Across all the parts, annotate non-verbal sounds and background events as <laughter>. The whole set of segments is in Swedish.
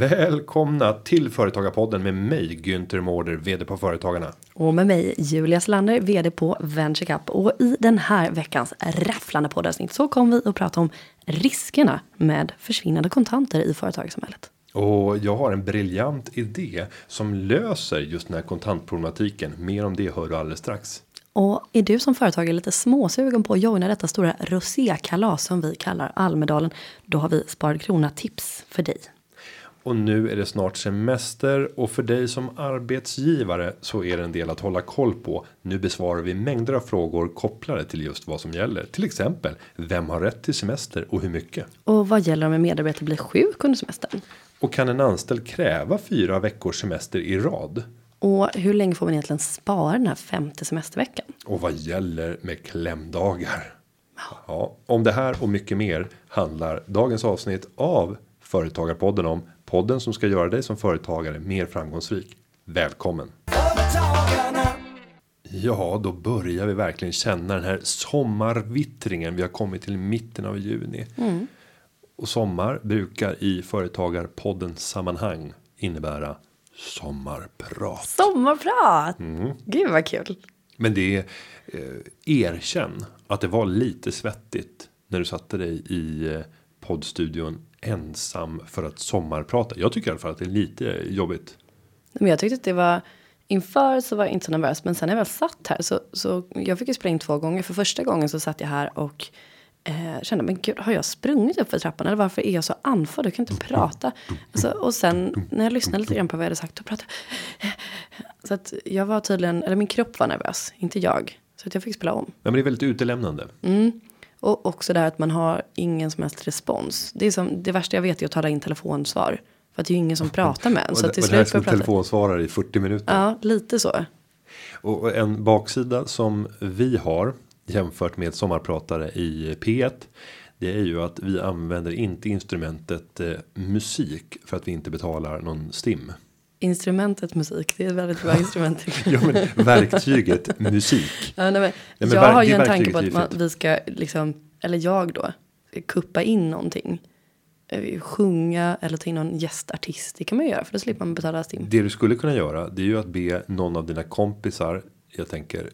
Välkomna till Företagarpodden med mig Günther Mårder, vd på Företagarna. Och med mig Julia Slander, vd på VentureCap. Och i den här veckans rafflande poddavsnitt så kommer vi att prata om riskerna med försvinnande kontanter i företagssamhället. Och jag har en briljant idé som löser just den här kontantproblematiken. Mer om det hör du alldeles strax. Och är du som företagare lite småsugen på att joina detta stora rosékalas som vi kallar Almedalen, då har vi Sparad Krona tips för dig. Och nu är det snart semester och för dig som arbetsgivare så är det en del att hålla koll på. Nu besvarar vi mängder av frågor kopplade till just vad som gäller. Till exempel, vem har rätt till semester och hur mycket? Och vad gäller om en medarbetare blir sjuk under semestern? Och kan en anställd kräva fyra veckors semester i rad? Och hur länge får man egentligen spara den här femte semesterveckan? Och vad gäller med klämdagar? Ja, om det här och mycket mer handlar dagens avsnitt av Företagarpodden om podden som ska göra dig som företagare mer framgångsrik. Välkommen! Ja, då börjar vi verkligen känna den här sommarvittringen. Vi har kommit till mitten av juni. Mm. Och sommar brukar i företagarpodden sammanhang innebära sommarprat. Sommarprat! Mm. Gud vad kul! Men det är eh, erkänn att det var lite svettigt när du satte dig i eh, poddstudion ensam för att sommarprata. Jag tycker i alla fall att det är lite jobbigt. Men jag tyckte att det var inför så var jag inte så nervös, men sen när jag väl satt här så så jag fick ju springa in två gånger. För första gången så satt jag här och eh, kände men gud har jag sprungit upp för trappan eller varför är jag så andfådd? Jag kan inte prata. Alltså, och sen när jag lyssnade lite grann på vad jag hade sagt då pratade så att jag var tydligen eller min kropp var nervös, inte jag. Så att jag fick spela om. Ja, men det är väldigt utelämnande. Mm. Och också det här att man har ingen som helst respons. Det är som det värsta jag vet är att tala in telefonsvar. För att det är ju ingen som <laughs> pratar med en. Så till och det här slut som telefonsvarare i 40 minuter. Ja, lite så. Och och en baksida som vi har jämfört med sommarpratare i P1. Det är ju att vi använder inte instrumentet eh, musik för att vi inte betalar någon stim. Instrumentet musik, det är ett väldigt bra instrument. Ja, men verktyget musik. <laughs> Ja, nej, men, men jag har ju en tanke på att man, vi ska liksom, eller jag då, kuppa in någonting. Eh, Sjunga eller ta in någon gästartist. Det kan man ju göra för då slipper man betala STIM. Det du skulle kunna göra det är ju att be någon av dina kompisar. Jag tänker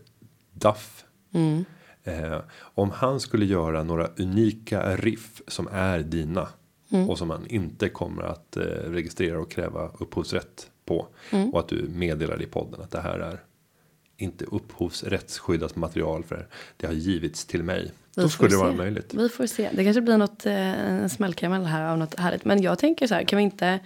Duff. Mm. Eh, om han skulle göra några unika riff som är dina. Mm. Och som man inte kommer att eh, registrera och kräva upphovsrätt på. Mm. Och att du meddelar i podden att det här är inte upphovsrättsskyddat material för det har givits till mig. Vi Då skulle det vara möjligt. Vi får se. Det kanske blir något, eh, smällkaramell här av något härligt. Men jag tänker så här, kan vi inte,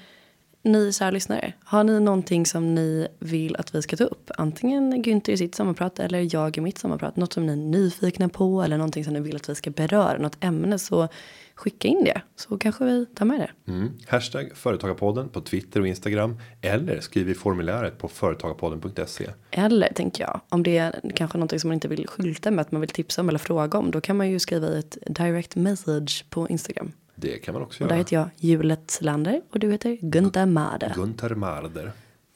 ni kära lyssnare, har ni någonting som ni vill att vi ska ta upp? Antingen Günther i sitt sommarprat eller jag i mitt sommarprat. Något som ni är nyfikna på eller någonting som ni vill att vi ska beröra. Något ämne så skicka in det. Så kanske vi tar med det. Mm. Hashtag företagarpodden på Twitter och Instagram. Eller skriv i formuläret på företagarpodden.se. Eller tänker jag, om det är kanske någonting som man inte vill skylta med att man vill tipsa om eller fråga om. Då kan man ju skriva ett direct message på Instagram. Det kan man också Och där göra. heter jag Julet Slander och du heter Gunther Made. Gunther Marder.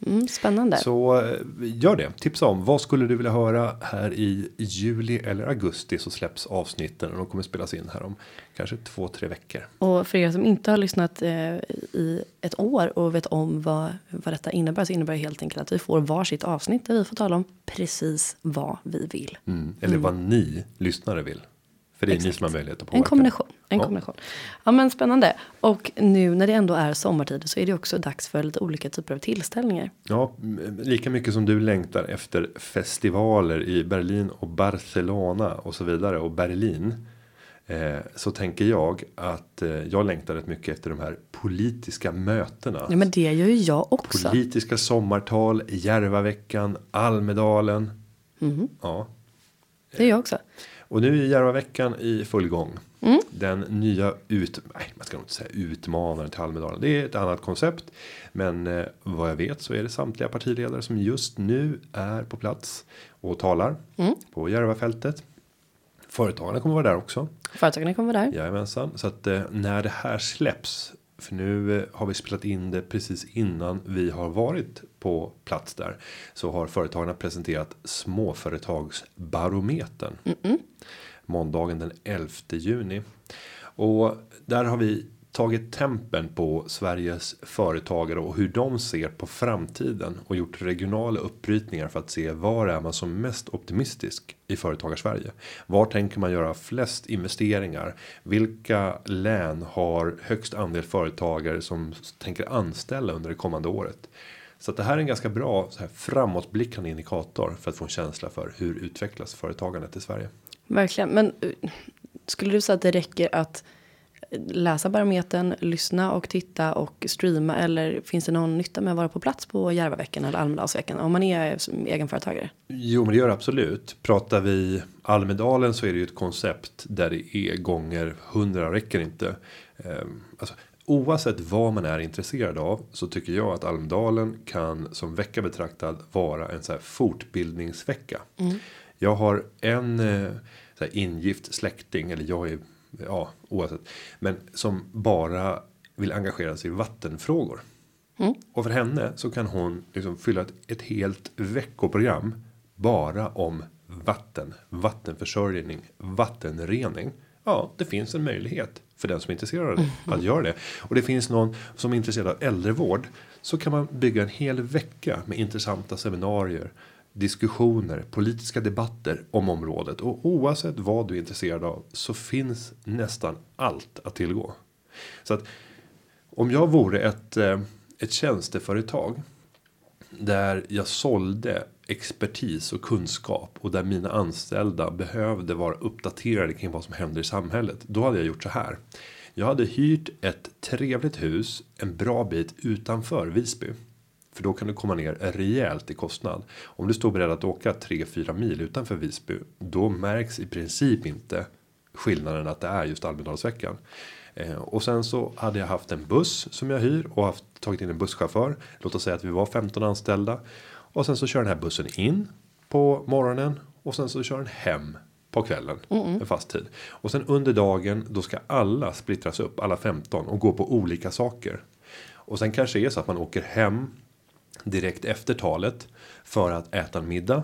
Mm, spännande. Så eh, gör det. Tipsa om vad skulle du vilja höra här i juli eller augusti så släpps avsnitten och de kommer spelas in här om kanske två, tre veckor. Och för er som inte har lyssnat eh, i ett år och vet om vad, vad detta innebär så innebär det helt enkelt att vi får varsitt avsnitt där vi får tala om precis vad vi vill. Mm. Eller vad ni lyssnare vill. För det är ni Exakt. som har möjlighet att påverka. En kombination. En Ja. kombination. Ja men spännande. Och nu när det ändå är sommartid så är det också dags för lite olika typer av tillställningar. Ja, lika mycket som du längtar efter festivaler i Berlin och Barcelona och så vidare och Berlin. Eh, så tänker jag att eh, jag längtar rätt mycket efter de här politiska mötena. Ja men det gör ju jag också. Politiska sommartal, Järvaveckan, Almedalen. Mhm. Ja, Det gör jag också. Och nu är Järvaveckan i full gång. Mm. Den nya ut, nej, man ska nog inte säga utmanaren till Almedalen. Det är ett annat koncept. Men eh, vad jag vet så är det samtliga partiledare som just nu är på plats och talar Mm. på Järvafältet. Företagarna kommer vara där också. Företagarna kommer vara där. Jajamensan. Så att eh, när det här släpps. För nu eh, har vi spelat in det precis innan vi har varit på plats där. Så har företagarna presenterat småföretagsbarometern. Måndagen den 11 juni. Och där har vi tagit tempen på Sveriges företagare och hur de ser på framtiden och gjort regionala uppbrytningar för att se var är man som mest optimistisk i företagar Sverige. Var tänker man göra flest investeringar? Vilka län har högst andel företagare som tänker anställa under det kommande året? Så att det här är en ganska bra så här framåtblickande indikator för att få en känsla för hur utvecklas företagandet i Sverige. Verkligen, men eh, skulle du säga att det räcker att läsa barometern, lyssna och titta och streama eller finns det någon nytta med att vara på plats på Järvaveckan eller Almedalsveckan om man är egenföretagare? Jo, men det gör det absolut. Pratar vi Almedalen så är det ju ett koncept där det är gånger hundra räcker inte. Ehm, alltså, oavsett vad man är intresserad av så tycker jag att Almedalen kan som vecka betraktad vara en så här fortbildningsvecka. Mm. Jag har en eh, så här ingift släkting eller jag är ja, oavsett. Men som bara vill engagera sig i vattenfrågor. Mm. Och för henne så kan hon liksom fylla ett, ett helt veckoprogram bara om vatten, vattenförsörjning, vattenrening. Ja, det finns en möjlighet för den som är intresserad mm. att göra det. Och det finns någon som är intresserad av äldrevård så kan man bygga en hel vecka med intressanta seminarier diskussioner, politiska debatter om området och oavsett vad du är intresserad av så finns nästan allt att tillgå. Så att om jag vore ett, eh, ett tjänsteföretag där jag sålde expertis och kunskap och där mina anställda behövde vara uppdaterade kring vad som händer i samhället. Då hade jag gjort så här. Jag hade hyrt ett trevligt hus en bra bit utanför Visby för då kan du komma ner rejält i kostnad. Om du står beredd att åka 3-4 mil utanför Visby. Då märks i princip inte skillnaden att det är just Almedalsveckan. Eh, och sen så hade jag haft en buss som jag hyr och haft tagit in en busschaufför. Låt oss säga att vi var 15 anställda. Och sen så kör den här bussen in på morgonen. Och sen så kör den hem på kvällen. Mm. En fast tid. Och sen under dagen då ska alla splittras upp. Alla 15 och gå på olika saker. Och sen kanske det är så att man åker hem direkt efter talet för att äta en middag.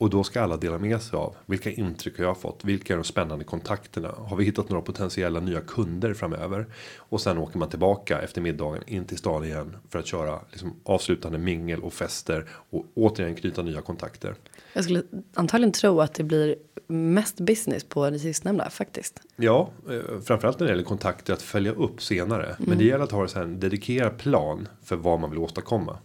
Och då ska alla dela med sig av vilka intryck jag har fått. Vilka är de spännande kontakterna? Har vi hittat några potentiella nya kunder framöver? Och sen åker man tillbaka efter middagen in till stan igen för att köra liksom avslutande mingel och fester och återigen knyta nya kontakter. Jag skulle antagligen tro att det blir mest business på det sistnämnda faktiskt. Ja, eh, framförallt när det gäller kontakter att följa upp senare. Mm. Men det gäller att ha en dedikerad plan för vad man vill åstadkomma.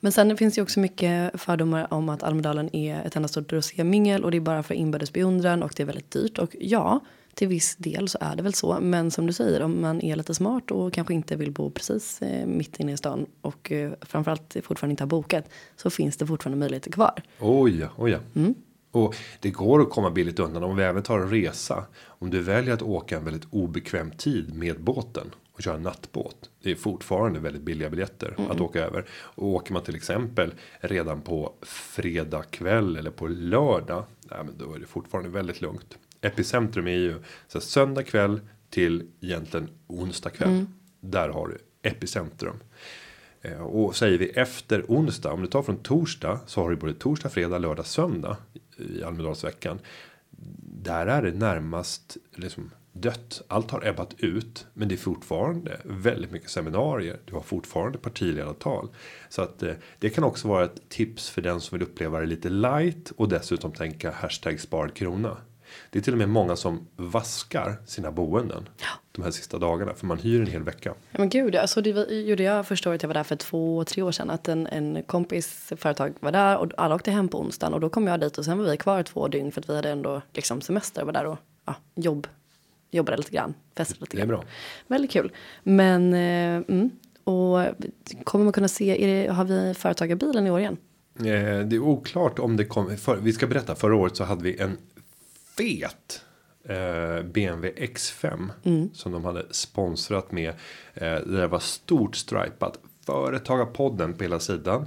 Men sen finns det också mycket fördomar om att Almedalen är ett enda stort rosémingel och det är bara för inbördes beundran och det är väldigt dyrt. Och ja, till viss del så är det väl så. Men som du säger, om man är lite smart och kanske inte vill bo precis eh, mitt inne i stan och eh, framförallt fortfarande inte har bokat så finns det fortfarande möjligheter kvar. Oj, ja, oj ja. Mm. Och det går att komma billigt undan om vi även tar en resa. Om du väljer att åka en väldigt obekväm tid med båten och köra nattbåt. Det är fortfarande väldigt billiga biljetter mm. att åka över. Och åker man till exempel redan på fredag kväll eller på lördag. Nej, men då är det fortfarande väldigt lugnt. Epicentrum är ju så här, söndag kväll till egentligen onsdag kväll. Mm. Där har du epicentrum. Eh, och säger vi efter onsdag, om du tar från torsdag så har du både torsdag, fredag, lördag, söndag i Almedalsveckan. Där är det närmast liksom dött. Allt har ebbat ut, men det är fortfarande väldigt mycket seminarier. Du har fortfarande partiledartal så att eh, det kan också vara ett tips för den som vill uppleva det lite light och dessutom tänka hashtag sparad krona. Det är till och med många som vaskar sina boenden ja. de här sista dagarna för man hyr en hel vecka. Ja, men gud, alltså det var, gjorde jag första året jag var där för två, tre år sedan att en, en kompis företag var där och alla åkte hem på onsdagen och då kom jag dit och sen var vi kvar två dygn för att vi hade ändå liksom semester och var där och ja, jobb jobbade lite grann, festade lite grann. Det är bra. Väldigt kul. Men, eh, mm, och kommer man kunna se, det, har vi företagarbilen i år igen? Eh, det är oklart om det kommer, för, vi ska berätta, förra året så hade vi en fet eh, BMW X5 mm. som de hade sponsrat med. Eh, det var stort stripat företagarpodden på hela sidan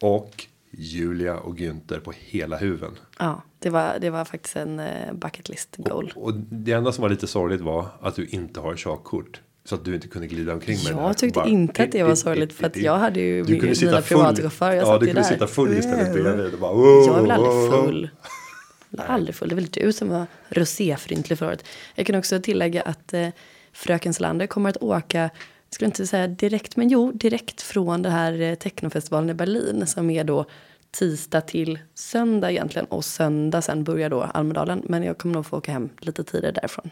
och Julia och Günther på hela huven. Ja, det var, det var faktiskt en uh, bucket list goal. Och, och, det enda som var lite sorgligt var att du inte har körkort. Så att du inte kunde glida omkring med Jag tyckte bara, inte att det var sorgligt för att jag hade ju du kunde mina privatchaufförer. Ja, du kunde där. sitta full istället bredvid och bara oh, Jag är väl aldrig full. Jag aldrig full. Det är väl du som var roséfryntlig förra året. Jag kan också tillägga att eh, Fröken Slander kommer att åka, jag skulle inte säga direkt, men jo, direkt från det här eh, technofestivalen i Berlin som är då tisdag till söndag egentligen och söndag sen börjar då Almedalen. Men jag kommer nog få åka hem lite tidigare därifrån.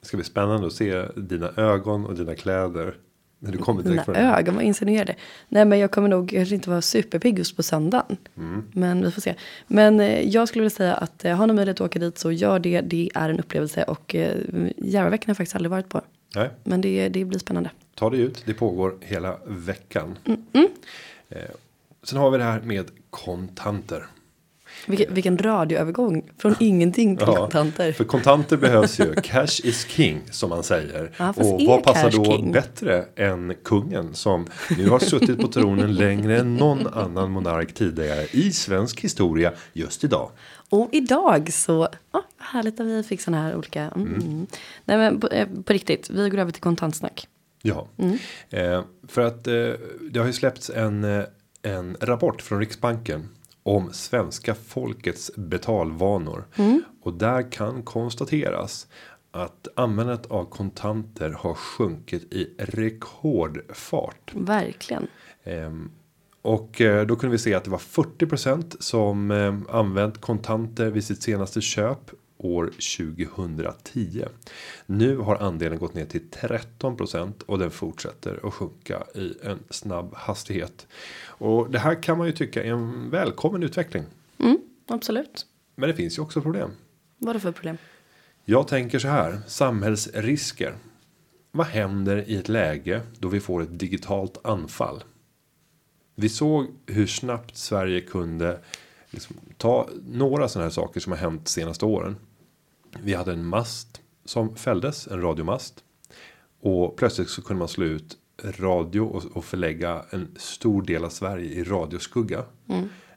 Det ska bli spännande att se dina ögon och dina kläder. När du kommer direkt Mina ögon, vad insinuerade. Nej men jag kommer nog kanske inte vara superpigg just på söndagen. Men vi får se. Men eh, jag skulle vilja säga att eh, har ni möjlighet att åka dit så gör det. Det är en upplevelse och eh, Järvaveckan har jag faktiskt aldrig varit på. Nej, Men det, det blir spännande. Ta dig ut. Det pågår hela veckan. Mm, Eh, sen har vi det här med kontanter. Vilken, vilken radioövergång från ingenting till kontanter. För kontanter behövs ju. Cash is king som man säger. Ja, och vad passar då king? bättre än kungen som nu har suttit på tronen längre än någon annan monark tidigare i svensk historia just idag. Och idag så, oh, härligt att vi fick såna här olika. Mm. Mm. Nej men på, eh, på riktigt, vi går över till kontantsnack. Ja, Mm. eh, för att eh, det har ju släppts en, eh, en rapport från Riksbanken om svenska folkets betalvanor. Mm. Och där kan konstateras att användandet av kontanter har sjunkit i rekordfart. Verkligen. Ehm, och eh, då kunde vi se att det var 40% som eh, använt kontanter vid sitt senaste köp år 2010. Nu har andelen gått ner till 13% och den fortsätter att sjunka i en snabb hastighet. Och det här kan man ju tycka är en välkommen utveckling. Mm, absolut. Men det finns ju också problem. Vad är det för problem? Jag tänker så här, samhällsrisker. Vad händer i ett läge då vi får ett digitalt anfall? Vi såg hur snabbt Sverige kunde liksom ta några sådana här saker som har hänt senaste åren. Vi hade en mast som fälldes, en radiomast. Och plötsligt så kunde man slå ut radio och, och förlägga en stor del av Sverige i radioskugga.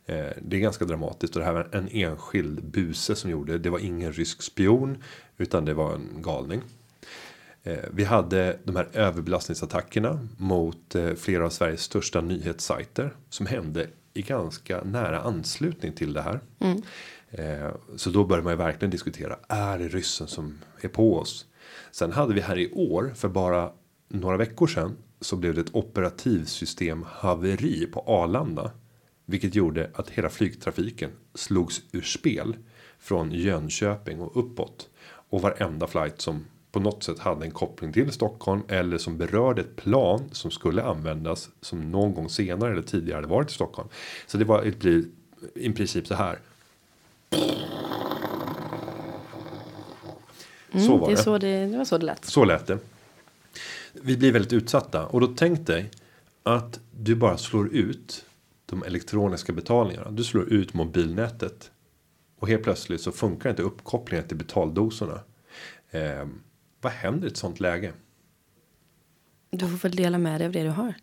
Eh, det är ganska dramatiskt och det här var en enskild buse som gjorde det. Det var ingen rysk spion utan det var en galning. Eh, vi hade de här överbelastningsattackerna mot eh, flera av Sveriges största nyhetssajter som hände i ganska nära anslutning till det här. Eh, Eh, så då börjar man ju verkligen diskutera. Är det ryssen som är på oss? Sen hade vi här i år för bara några veckor sedan så blev det ett operativsystem haveri på Arlanda. Vilket gjorde att hela flygtrafiken slogs ur spel från Jönköping och uppåt. Och varenda flight som på något sätt hade en koppling till Stockholm eller som berörde ett plan som skulle användas som någon gång senare eller tidigare hade varit i Stockholm. Så det var i princip så här. Mm, så var det, så det, det var så det lät. Så lät det. Vi blir väldigt utsatta och då tänk dig att du bara slår ut de elektroniska betalningarna. Du slår ut mobilnätet och helt plötsligt så funkar inte uppkopplingen till betaldosorna. Eh, vad händer i ett sånt läge? Du får väl dela med dig av det du har.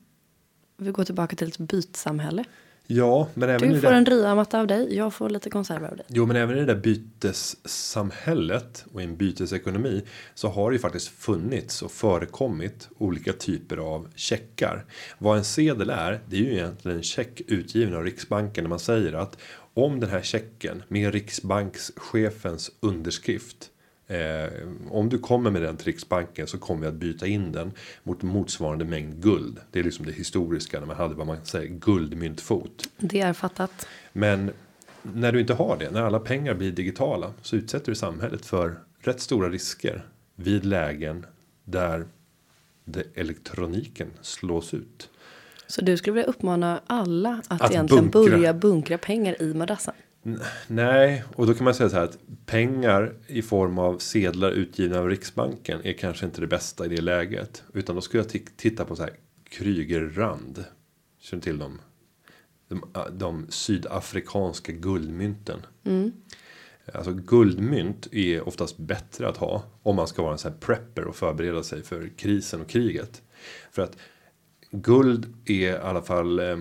Vi går tillbaka till ett bytsamhälle. Ja, men även Du får en ryamatta av dig, jag får lite konserver av dig. jo, men även i det där bytessamhället och i en bytesekonomi så har det ju faktiskt funnits och förekommit olika typer av checkar. Vad en sedel är, det är ju egentligen en check utgiven av Riksbanken när man säger att om den här checken med Riksbankschefens underskrift Eh, om du kommer med den till Riksbanken så kommer vi att byta in den mot motsvarande mängd guld. Det är liksom det historiska när man hade vad man säger guldmyntfot. Det är fattat. Men när du inte har det, när alla pengar blir digitala så utsätter du samhället för rätt stora risker vid lägen där elektroniken slås ut. Så du skulle vilja uppmana alla att, Att egentligen bunkra. börja bunkra pengar i madrassen? Nej, och då kan man säga så här att pengar i form av sedlar utgivna av Riksbanken är kanske inte det bästa i det läget. Utan då skulle jag ti- titta på så här Krygerrand. Känner till dem? De, de sydafrikanska guldmynten. Alltså guldmynt är oftast bättre att ha om man ska vara en sån här prepper och förbereda sig för krisen och kriget. För att guld är i alla fall eh,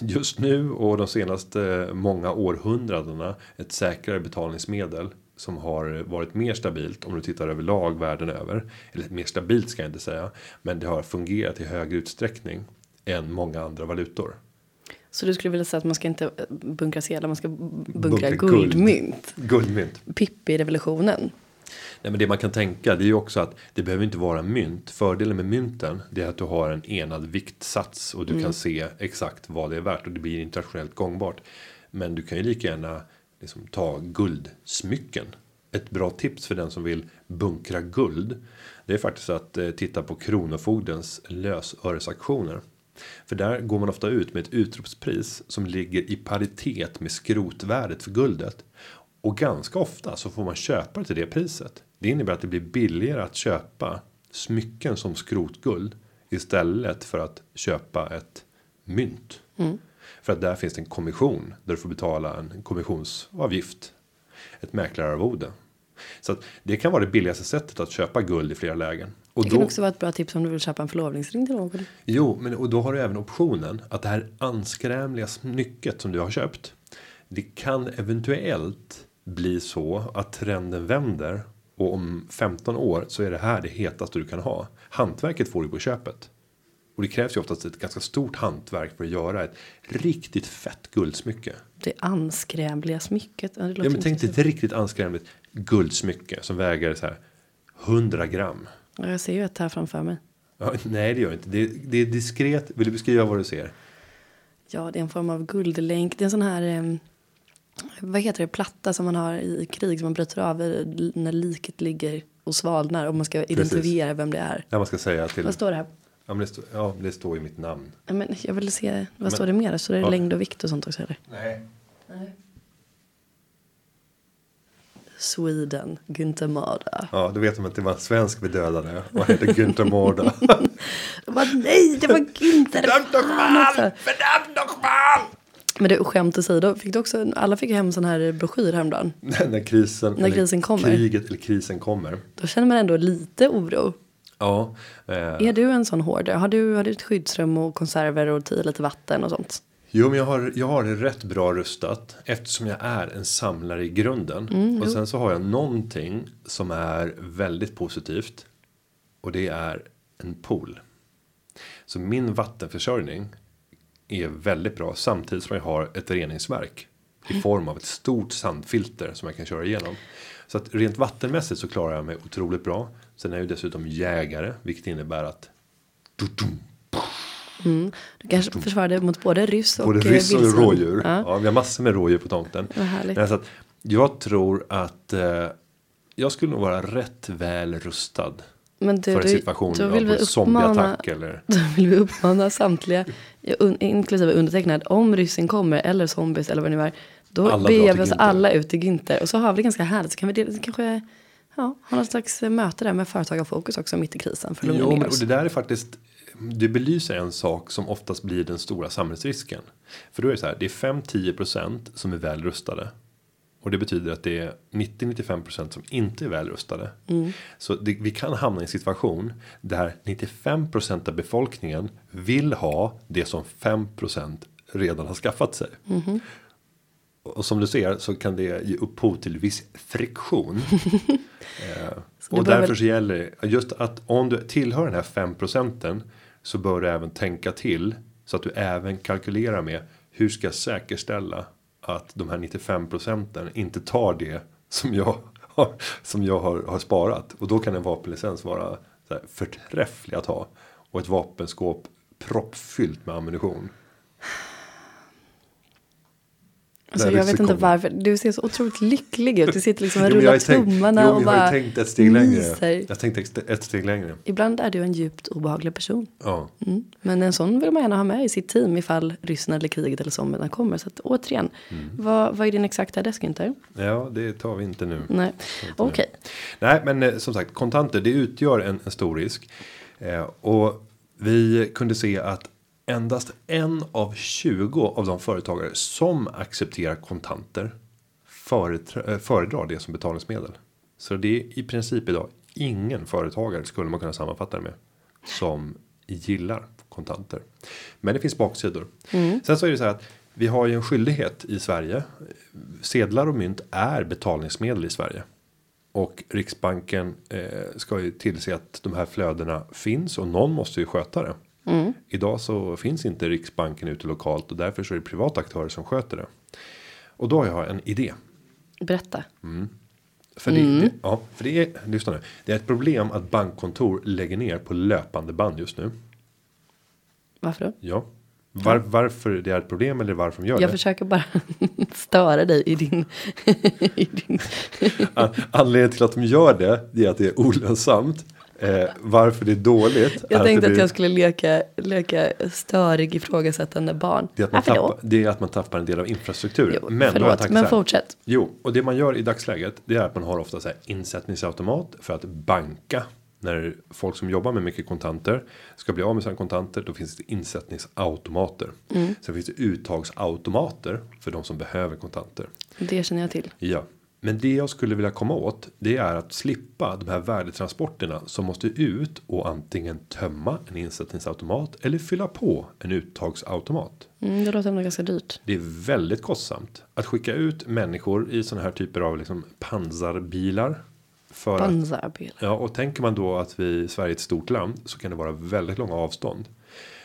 just nu och de senaste många århundradena ett säkrare betalningsmedel som har varit mer stabilt om du tittar överlag världen över. Eller mer stabilt ska jag inte säga, men det har fungerat i högre utsträckning än många andra valutor. Så du skulle vilja säga att man ska inte bunkra sedlar, man ska bunkra Bunkra guld. guldmynt. Guldmynt. Pippi-revolutionen. Nej, men det man kan tänka det är ju också att det behöver inte vara mynt. Fördelen med mynten det är att du har en enad viktsats och du kan se exakt vad det är värt och det blir internationellt gångbart. Men du kan ju lika gärna liksom ta guldsmycken. Ett bra tips för den som vill bunkra guld. Det är faktiskt att eh, titta på Kronofogdens lösöresaktioner. För där går man ofta ut med ett utropspris som ligger i paritet med skrotvärdet för guldet. Och ganska ofta så får man köpa det till det priset. Det innebär att det blir billigare att köpa smycken som skrotguld istället för att köpa ett mynt. För att där finns det en kommission där du får betala en kommissionsavgift. Ett mäklararvode. Så att det kan vara det billigaste sättet att köpa guld i flera lägen. Och Det kan också vara ett bra tips om du vill köpa en förlovningsring till någon. Jo, men och då har du även optionen att det här anskrämliga smycket som du har köpt. Det kan eventuellt bli så att trenden vänder och om 15 år så är det här det hetaste du kan ha. Hantverket får du på köpet. Och det krävs ju oftast ett ganska stort hantverk för att göra ett riktigt fett guldsmycke. Det anskrämliga smycket. Ja, Ja, men tänk dig ett riktigt anskrämligt guldsmycke som väger så här 100 gram. Ja, jag ser ju ett här framför mig. Ja, nej, det gör jag inte. Det, det är diskret. Vill du beskriva vad du ser? Ja, det är en form av guldlänk. Det är en sån här, eh, vad heter det, platta som man har i krig som man bryter av när liket ligger och svalnar och man ska identifiera vem det är. När man ska säga till. Vad står det här? Ja, men det, står, ja, det står i mitt namn. Ja, Men jag vill se, vad Men- står det mer? Står det Ja. längd och vikt och sånt också eller? Nej. Sweden, Günther Mada. Ja, då vet de att det var en svensk vi dödade. Och hette Günther Mårda. Jag <laughs> bara, nej, det var Günther! Fan också. Fördömd och mal! Men du, skämt åsido, fick du också, alla fick hem sån här broschyr häromdagen. <laughs> När krisen, När krisen kommer. Kriget eller krisen kommer. Då känner man ändå lite oro. Ja. Eh, Är du en sån hoarder? Har du, har du ett skyddsrum och konserver och tio lite vatten och sånt? Jo, men jag har, jag har det rätt bra rustat eftersom jag är en samlare i grunden. Mm, och sen så har jag någonting som är väldigt positivt. Och det är en pool. Så min vattenförsörjning är väldigt bra samtidigt som jag har ett reningsverk. I form av ett stort sandfilter som jag kan köra igenom. Så att rent vattenmässigt så klarar jag mig otroligt bra. Sen är jag ju dessutom jägare, vilket innebär att Du kanske försvarar dig mot både ryss och Både eh, ryss och rådjur. Ja. Ja. vi har massor med rådjur på tomten. Nej, så att jag tror att eh, jag skulle nog vara rätt väl rustad. Men du, för en situation då av vill vi uppmana, eller. <laughs> då vill vi uppmana samtliga, un- inklusive undertecknad, om ryssen kommer eller zombies eller vad det nu är. Då Alla beger vi oss Günther. alla ut till Günther och så har vi det ganska härligt. Så kan vi dela, kanske ja, ha någon slags eh, möte där med företagarfokus också mitt i krisen för Jo, men, och det där är faktiskt. Det belyser en sak som oftast blir den stora samhällsrisken. För då är det så här. Det är 5-10% som är väl rustade. Och det betyder att det är 90-95% som inte är väl rustade. Så det, vi kan hamna i en situation där 95% av befolkningen vill ha det som 5% redan har skaffat sig. Och som du ser så kan det ge upphov till viss friktion. <laughs> eh, och därför väl- så gäller det just att om du tillhör den här 5 procenten så bör du även tänka till så att du även kalkylerar med hur ska jag säkerställa att de här 95 procenten inte tar det som jag har, som jag har, har sparat och då kan en vapenlicens vara så här förträfflig att ha och ett vapenskåp proppfyllt med ammunition. Alltså, jag vet inte varför. Du ser så otroligt lycklig ut. Du sitter liksom jag rullar tummarna jo, och men jag har bara tänkt ett steg längre. Jag tänkte ett- steg längre. Ibland är du en djupt obehaglig person. Ja. Mm. Men en sån vill man gärna ha med i sitt team ifall ryssen eller kriget eller zombierna kommer. Så att, återigen, Mm. vad, vad är din exakta adress Günther? ja, det tar vi inte nu. Nej, okej. Nej, men eh, som sagt, kontanter det utgör en, en stor risk. Eh, och vi kunde se att endast en av 20 av de företagare som accepterar kontanter eh, föredrar det som betalningsmedel. Så det är i princip idag ingen företagare skulle man kunna sammanfatta det med som gillar kontanter. Men det finns baksidor. Sen så är det så här att vi har ju en skyldighet i Sverige. Sedlar och mynt är betalningsmedel i Sverige. Och Riksbanken eh, ska ju tillse att de här flödena finns och någon måste ju sköta det. Idag så finns inte Riksbanken ute lokalt och därför så är det privata aktörer som sköter det. Och då har jag en idé Berätta. För det, det, ja, för det är, lyssna nu. Det är ett problem att bankkontor lägger ner på löpande band just nu. Varför då? Ja. Var, varför det är ett problem eller varför de gör Jag det. försöker bara <laughs> störa dig i din... <laughs> i din <laughs> An- Anledningen till att de gör det, det är att det är olönsamt. Eh, varför det är dåligt. jag är tänkte det att blir- jag skulle leka, leka störig ifrågasättande barn. det är, att man Varför då? tappar, det är att man tappar en del av infrastrukturen. Jo, men förlåt, men fortsätt. Jo, och det man gör i dagsläget det är att man har ofta så här insättningsautomat för att banka när folk som jobbar med mycket kontanter ska bli av med sina kontanter. Då finns det insättningsautomater. Sen finns det uttagsautomater för de som behöver kontanter. Det känner jag till. Ja, men det jag skulle vilja komma åt. Det är att slippa de här värdetransporterna som måste ut och antingen tömma en insättningsautomat eller fylla på en uttagsautomat. Mm, det låter ändå ganska dyrt. Det är väldigt kostsamt att skicka ut människor i såna här typer av liksom pansarbilar. För att, Pansarbil. ja, och tänker man då att vi Sverige är ett stort land så kan det vara väldigt långa avstånd.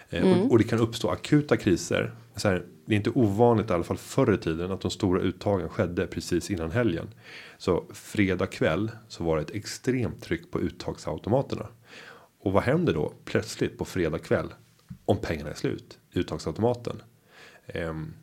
Eh, och, och det kan uppstå akuta kriser. Så här, det är inte ovanligt i alla fall förr i tiden att de stora uttagen skedde precis innan helgen. Så fredag kväll så var det ett extremt tryck på uttagsautomaterna. Och vad händer då plötsligt på fredag kväll om pengarna är slut i uttagsautomaten? Ehm,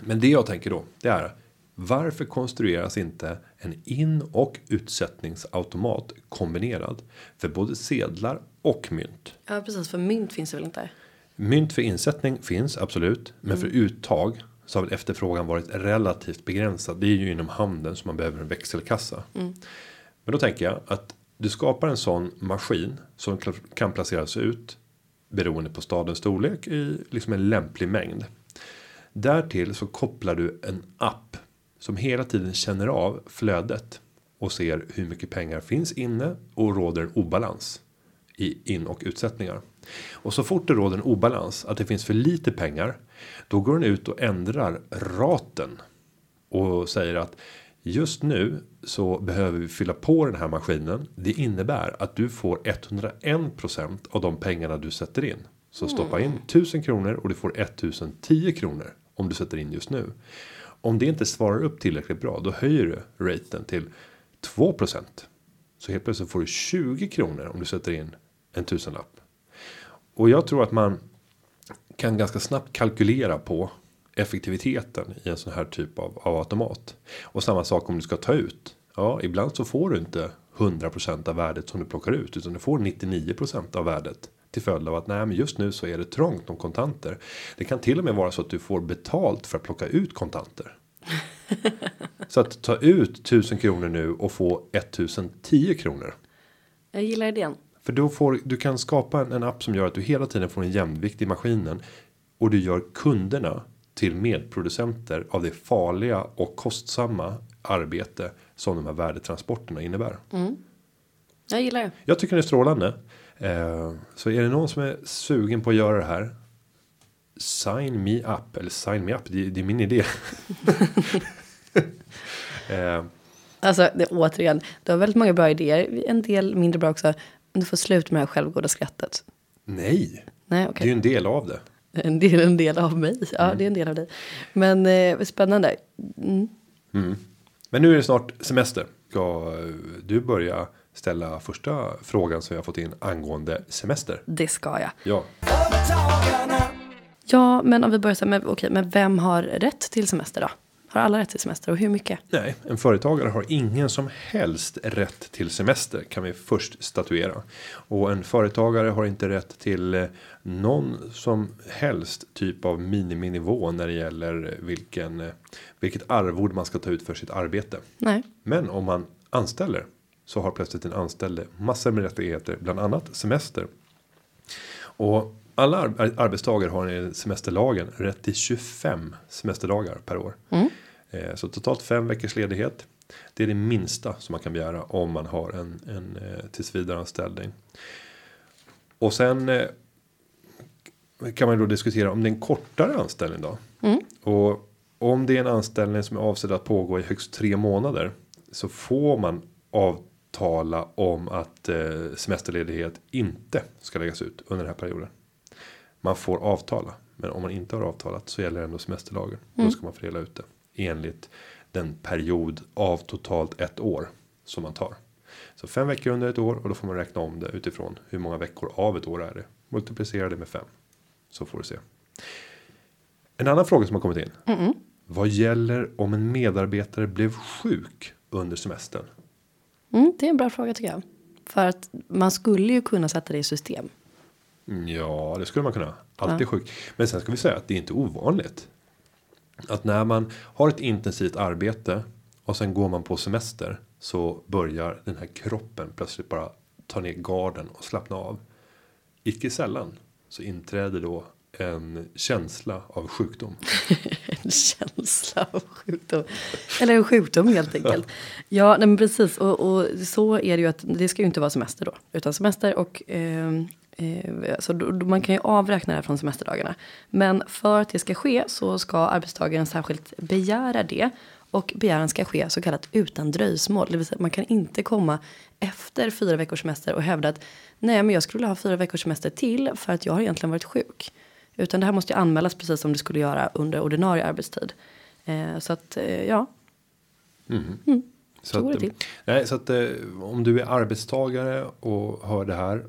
men det jag tänker då, det är varför konstrueras inte en in och utsättningsautomat kombinerad för både sedlar och mynt? Ja, precis. För mynt finns det väl inte? Mynt för insättning finns absolut, men för uttag så har efterfrågan varit relativt begränsad. Det är ju inom handeln som man behöver en växelkassa. Men då tänker jag att du skapar en sån maskin som kan placeras ut beroende på stadens storlek i liksom en lämplig mängd. Därtill så kopplar du en app som hela tiden känner av flödet och ser hur mycket pengar finns inne och råder en obalans i in och utsättningar. Och så fort det råder en obalans att det finns för lite pengar då går den ut och ändrar raten och säger att just nu så behöver vi fylla på den här maskinen. Det innebär att du får 101% av de pengarna du sätter in. Så stoppa in 1000 kronor och du får 1010 kronor om du sätter in just nu. Om det inte svarar upp tillräckligt bra då höjer du raten till 2%. Så helt plötsligt får du 20 kronor om du sätter in en tusenlapp. Och jag tror att man kan ganska snabbt kalkylera på effektiviteten i en sån här typ av, av automat. Och samma sak om du ska ta ut. Ja, ibland så får du inte 100% av värdet som du plockar ut. Utan du får 99% av värdet. Till följd av att nej, men just nu så är det trångt om kontanter. Det kan till och med vara så att du får betalt för att plocka ut kontanter. <laughs> så att ta ut 1000 kronor nu och få 1010 kronor. Jag gillar idén. För då får du kan skapa en, en app som gör att du hela tiden får en jämvikt i maskinen. Och du gör kunderna till medproducenter av det farliga och kostsamma arbete som de här värdetransporterna innebär. Jag gillar det. Jag tycker det är strålande. Eh, så är det någon som är sugen på att göra det här. Sign me up eller sign me up. Det, det är min idé. <laughs> eh, Alltså, det, återigen, du har väldigt många bra idéer. En del mindre bra också. Men du får sluta med det här självgoda skrattet. nej, Nej, det är ju en del av det. En del, en del av mig. Ja, Mm. det är en del av dig. Men eh, spännande. Mm. Men nu är det snart semester. Ska eh, du börja ställa första frågan som jag fått in angående semester? Det ska jag. Ja, Ja, men om vi börjar så här med, okej, men vem har rätt till semester då? Har alla rätt till semester och hur mycket? nej, en företagare har ingen som helst rätt till semester kan vi först statuera. Och en företagare har inte rätt till eh, någon som helst typ av miniminivå när det gäller vilken eh, vilket arvod man ska ta ut för sitt arbete. Nej. Men om man anställer så har plötsligt en anställd massor med rättigheter, bland annat semester. Och alla ar- arbetstagare har enligt semesterlagen rätt till 25 semesterdagar per år. Eh, Så totalt fem veckors ledighet. Det är det minsta som man kan begära om man har en, en eh, tillsvidareanställning. Och sen eh, kan man då diskutera om det är en kortare anställning då. Och om det är en anställning som är avsedd att pågå i högst tre månader. Så får man avtala om att eh, semesterledighet inte ska läggas ut under den här perioden. Man får avtala. Men om man inte har avtalat så gäller ändå semesterlagen. Då ska man fördela ut det. Enligt den period av totalt ett år som man tar. Så fem veckor under ett år och då får man räkna om det utifrån hur många veckor av ett år är det. Multiplicera det med fem. Så får du se. En annan fråga som har kommit in. Vad gäller om en medarbetare blev sjuk under semestern? Mm, det är en bra fråga tycker jag. För att man skulle ju kunna sätta det i system. Mm, Ja, det skulle man kunna. Alltid sjuk. Men sen ska vi säga att det är inte ovanligt. Att när man har ett intensivt arbete och sen går man på semester så börjar den här kroppen plötsligt bara ta ner garden och slappna av. Icke sällan så inträder då en känsla av sjukdom. <laughs> En känsla av sjukdom. Eller en sjukdom helt enkelt. Ja, nej, men precis. Och, och så är det ju att det ska ju inte vara semester då. Utan semester och eh, eh, så man kan ju avräkna det här från semesterdagarna. Men för att det ska ske så ska arbetstagaren särskilt begära det. Och begäran ska ske så kallat utan dröjsmål. Det vill säga man kan inte komma efter fyra veckors semester och hävda att nej men jag skulle vilja ha fyra veckors semester till för att jag har egentligen varit sjuk. Utan det här måste ju anmälas precis som det skulle göra under ordinarie arbetstid. Eh, så att eh, ja, Så går det att, nej, så att om du är arbetstagare och hör det här.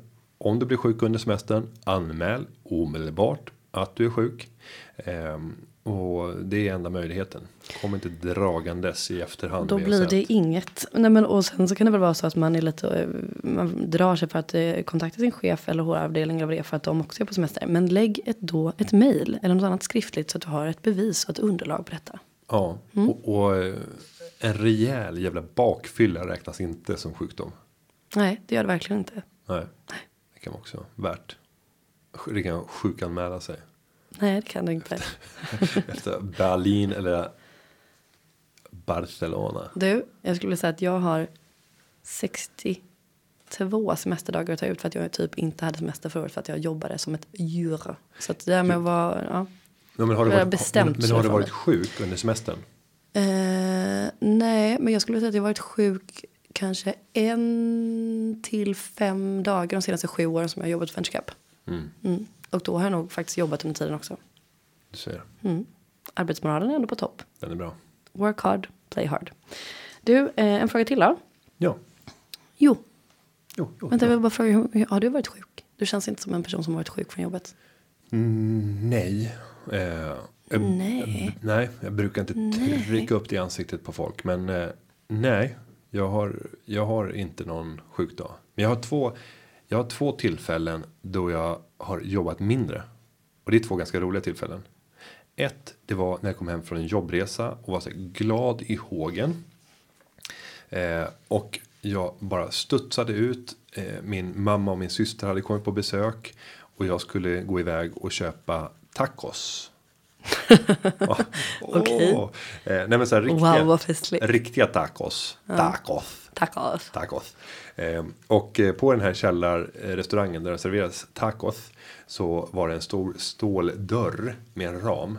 Om du blir sjuk under semestern. Anmäl omedelbart att du är sjuk. Ehm, och det är enda möjligheten. Kom inte dragandes i efterhand. då blir det inget. Nej, men, och sen så kan det väl vara så att man är lite, eh, man drar sig för att eh, kontakta sin chef eller HR-avdelning eller vad det är för att de också är på semester. Men lägg ett, då ett mejl eller något annat skriftligt så att du har ett bevis och ett underlag på detta. Ja, Mm. och, och eh, en rejäl jävla bakfylla räknas inte som sjukdom. Nej, det gör det verkligen inte. Nej, det kan vara också värt. Det kan sjukanmäla sig. Nej, det kan det inte. Efter <laughs> Berlin eller Barcelona. Du, jag skulle säga att jag har 62 semesterdagar att ta ut för att jag typ inte hade semester året för att jag jobbade som ett djur. Så att det där med att vara, ja. Ja, men har du varit, bestämt men, men har du varit sjuk under semestern? Eh, nej, men jag skulle säga att jag varit sjuk kanske en till fem dagar de senaste sju åren som jag har jobbat för Venture Cup. Mm. Och då har jag nog faktiskt jobbat under tiden också. Du ser, Arbetsmoralen är ändå på topp. den är bra. Work hard, play hard. Du, eh, en fråga till då. Ja, Jo, jo, jo. vänta jag vill bara fråga, har du varit sjuk? Du känns inte som en person som varit sjuk från jobbet. Mm, nej. Eh, jag, Nej. nej, jag brukar inte trycka upp det i ansiktet på folk. Men eh, nej, jag har, jag har inte någon sjukdag. Men jag har två, jag har två tillfällen då jag har jobbat mindre. Och det är två ganska roliga tillfällen. Ett, det var när jag kom hem från en jobbresa och var så glad i hågen. Eh, och jag bara studsade ut. Eh, min mamma och min syster hade kommit på besök. Och jag skulle gå iväg och köpa tacos. Ja. <laughs> Okej. Åh. Eh, nej men så här riktiga, Wow, vad festligt. riktiga tacos. Tacos. Tack Tacos. Eh, och eh, på den här källarrestaurangen där det serveras tacos. Så var det en stor ståldörr med en ram.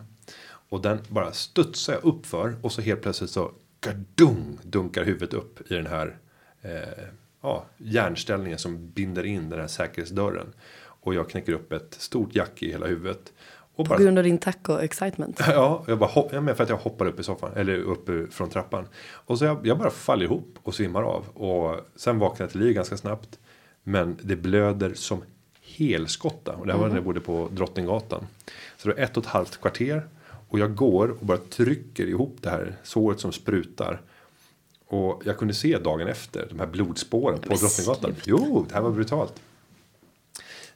Och den bara studsar jag upp för. Och så helt plötsligt så gadung, dunkar huvudet upp i den här eh, ja, järnställningen som binder in den här säkerhetsdörren. Och jag knäcker upp ett stort jack i hela huvudet. Och På bara grund av din taco-excitement. <laughs> Ja, jag bara hopp, ja, men för att jag hoppar upp i soffan eller upp ur- från trappan. Och så jag, jag bara faller ihop och svimmar av och sen vaknar jag till liv ganska snabbt. Men det blöder som helskotta och det här var när jag bodde på Drottninggatan. Så det var ett och ett halvt kvarter och jag går och bara trycker ihop det här såret som sprutar. Och jag kunde se dagen efter de här blodspåren på Drottninggatan. Jo, det här var brutalt.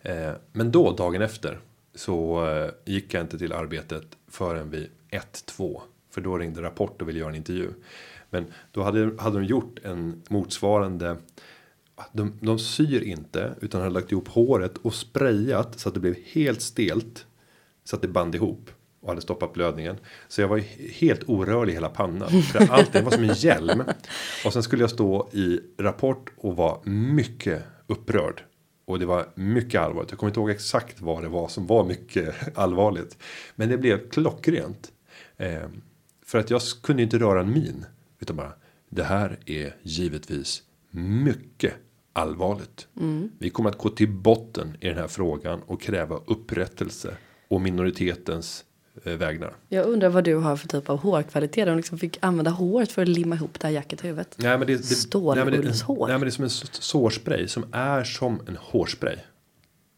Eh, men då dagen efter så eh, gick jag inte till arbetet förrän vid 1-2. För då ringde Rapport och ville göra en intervju. Men då hade, hade de gjort en motsvarande. Ah, de, de syr inte utan hade lagt ihop håret och sprayat så att det blev helt stelt. Så att det band ihop och hade stoppat blödningen. Så jag var ju helt orörlig i hela pannan. För allt det var som en hjälm. Och sen skulle jag stå i Rapport och vara mycket upprörd. Och det var mycket allvarligt. Jag kommer inte ihåg exakt vad det var som var mycket <laughs> allvarligt. Men det blev klockrent. Eh, för att jag kunde inte röra en min. Utan bara, det här är givetvis mycket allvarligt. Vi kommer att gå till botten i den här frågan och kräva upprättelse. Och minoritetens vägnar. Jag undrar vad du har för typ av hårkvalitet. De liksom fick använda håret för att limma ihop det här jacket i huvudet. Nej men det, det, nej, men det, Stålullshår. nej men det är som en sårspray som är som en hårspray.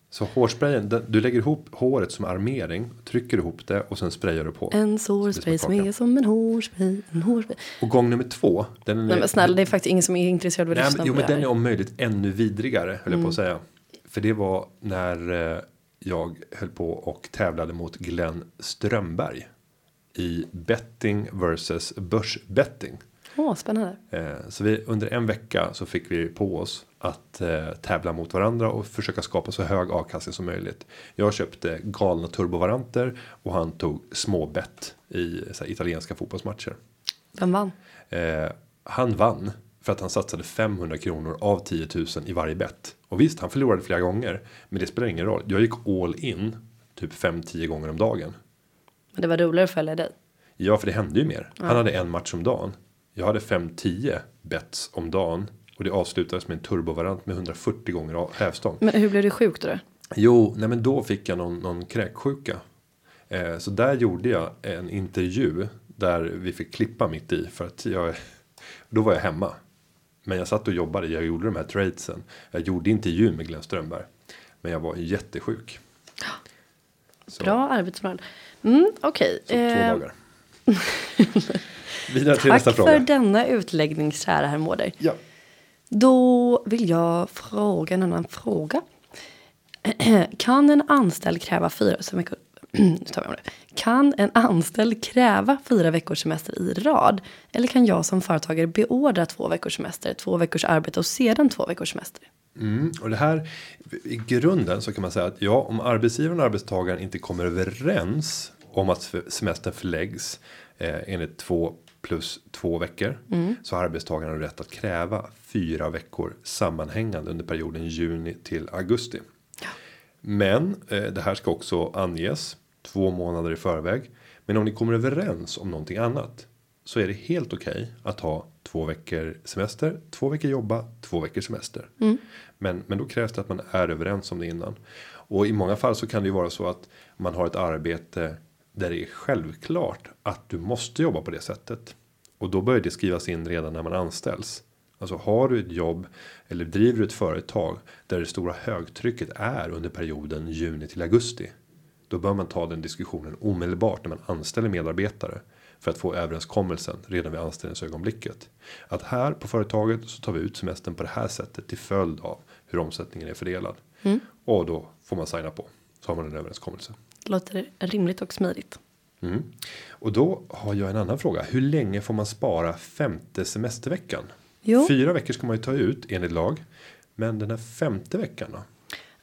Så hårsprayen, den, du lägger ihop håret som armering, trycker ihop det och sen sprayar du på. En sårspray som är som en hårspray. En hårspray. Och gång nummer två. Den är, Nej men snälla det är faktiskt ingen som är intresserad av att lyssna men, jo på men det den är här. om möjligt ännu vidrigare höll jag på att säga. För det var när eh, jag höll på och tävlade mot Glenn Strömberg. I betting versus börsbetting. Åh, spännande. Eh, Så vi, under en vecka så fick vi på oss att eh, tävla mot varandra och försöka skapa så hög avkastning som möjligt. Jag köpte galna turbovaranter och han tog små bett i här, italienska fotbollsmatcher. Vem vann? Eh, han vann för att han satsade 500 kronor av 10 000 i varje bett. Och visst, han förlorade flera gånger, men det spelar ingen roll. Jag gick all in typ 5-10 gånger om dagen. Men det var roligare att följa dig. Ja, för det hände ju mer. Han hade en match om dagen. Jag hade 5-10 bets om dagen. Och det avslutades med en turbovariant med 140 gånger av- hävstång. Men hur blev du sjuk då? Jo, nej men då fick jag någon, någon kräksjuka. Eh, så där gjorde jag en intervju. Där vi fick klippa mitt i. För att jag, då var jag hemma. Men jag satt och jobbade, jag gjorde de här tradesen. Jag gjorde intervjun med Glenn Strömberg. Men jag var jättesjuk. Så, Bra arbetsmoral. Mm, Okej. två eh, dagar. <laughs> Vidare till nästa Tack fråga. för denna utläggning kära herr Mårder. Ja. Då vill jag fråga en annan fråga. <clears throat> Kan en anställd kräva fyra veckor, <clears throat> nu tar vi om det. Kan en anställd kräva fyra veckors semester i rad? Eller kan jag som företagare beordra två veckors semester, två veckors arbete och sedan två veckors semester? Mm, och det här i grunden så kan man säga att ja, om arbetsgivaren och arbetstagaren inte kommer överens om att semestern förläggs eh, enligt två plus två veckor så har arbetstagaren rätt att kräva fyra veckor sammanhängande under perioden juni till augusti. Men eh, det här ska också anges två månader i förväg. Men om ni kommer överens om någonting annat så är det helt okej att ha två veckor semester, två veckor jobba, två veckor semester. Men, men då krävs det att man är överens om det innan. Och i många fall så kan det ju vara så att man har ett arbete där det är självklart att du måste jobba på det sättet. Och då börjar det skrivas in redan när man anställs. Alltså har du ett jobb eller driver du ett företag där det stora högtrycket är under perioden juni till augusti. Då bör man ta den diskussionen omedelbart när man anställer medarbetare. För att få överenskommelsen redan vid anställningsögonblicket. Att här på företaget så tar vi ut semestern på det här sättet till följd av hur omsättningen är fördelad. Och då får man signa på. Så har man en överenskommelse. Låter rimligt och smidigt. Mm. Och då har jag en annan fråga. Hur länge får man spara femte semesterveckan? Jo. Fyra veckor ska man ju ta ut enligt lag. Men den här femte veckan då?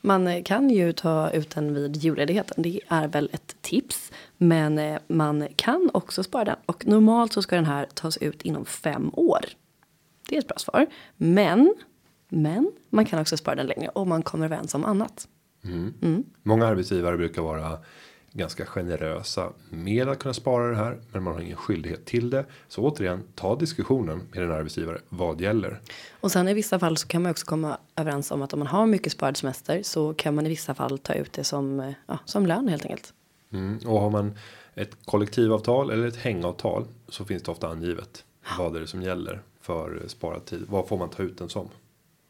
Man eh, kan ju ta ut den vid julledigheten. Det är väl ett tips. Men eh, man kan också spara den. Och normalt så ska den här tas ut inom fem år. Det är ett bra svar. Men, men man kan också spara den längre om man kommer överens om annat. Många arbetsgivare brukar vara ganska generösa med att kunna spara det här. Men man har ingen skyldighet till det. Så återigen, ta diskussionen med en arbetsgivare. Vad gäller? Och sen i vissa fall så kan man också komma överens om att om man har mycket sparad semester så kan man i vissa fall ta ut det som, eh, ja, som lön helt enkelt. Mm. Och har man ett kollektivavtal eller ett hängavtal så finns det ofta angivet. Vad är det som gäller för sparad tid? Vad får man ta ut den som?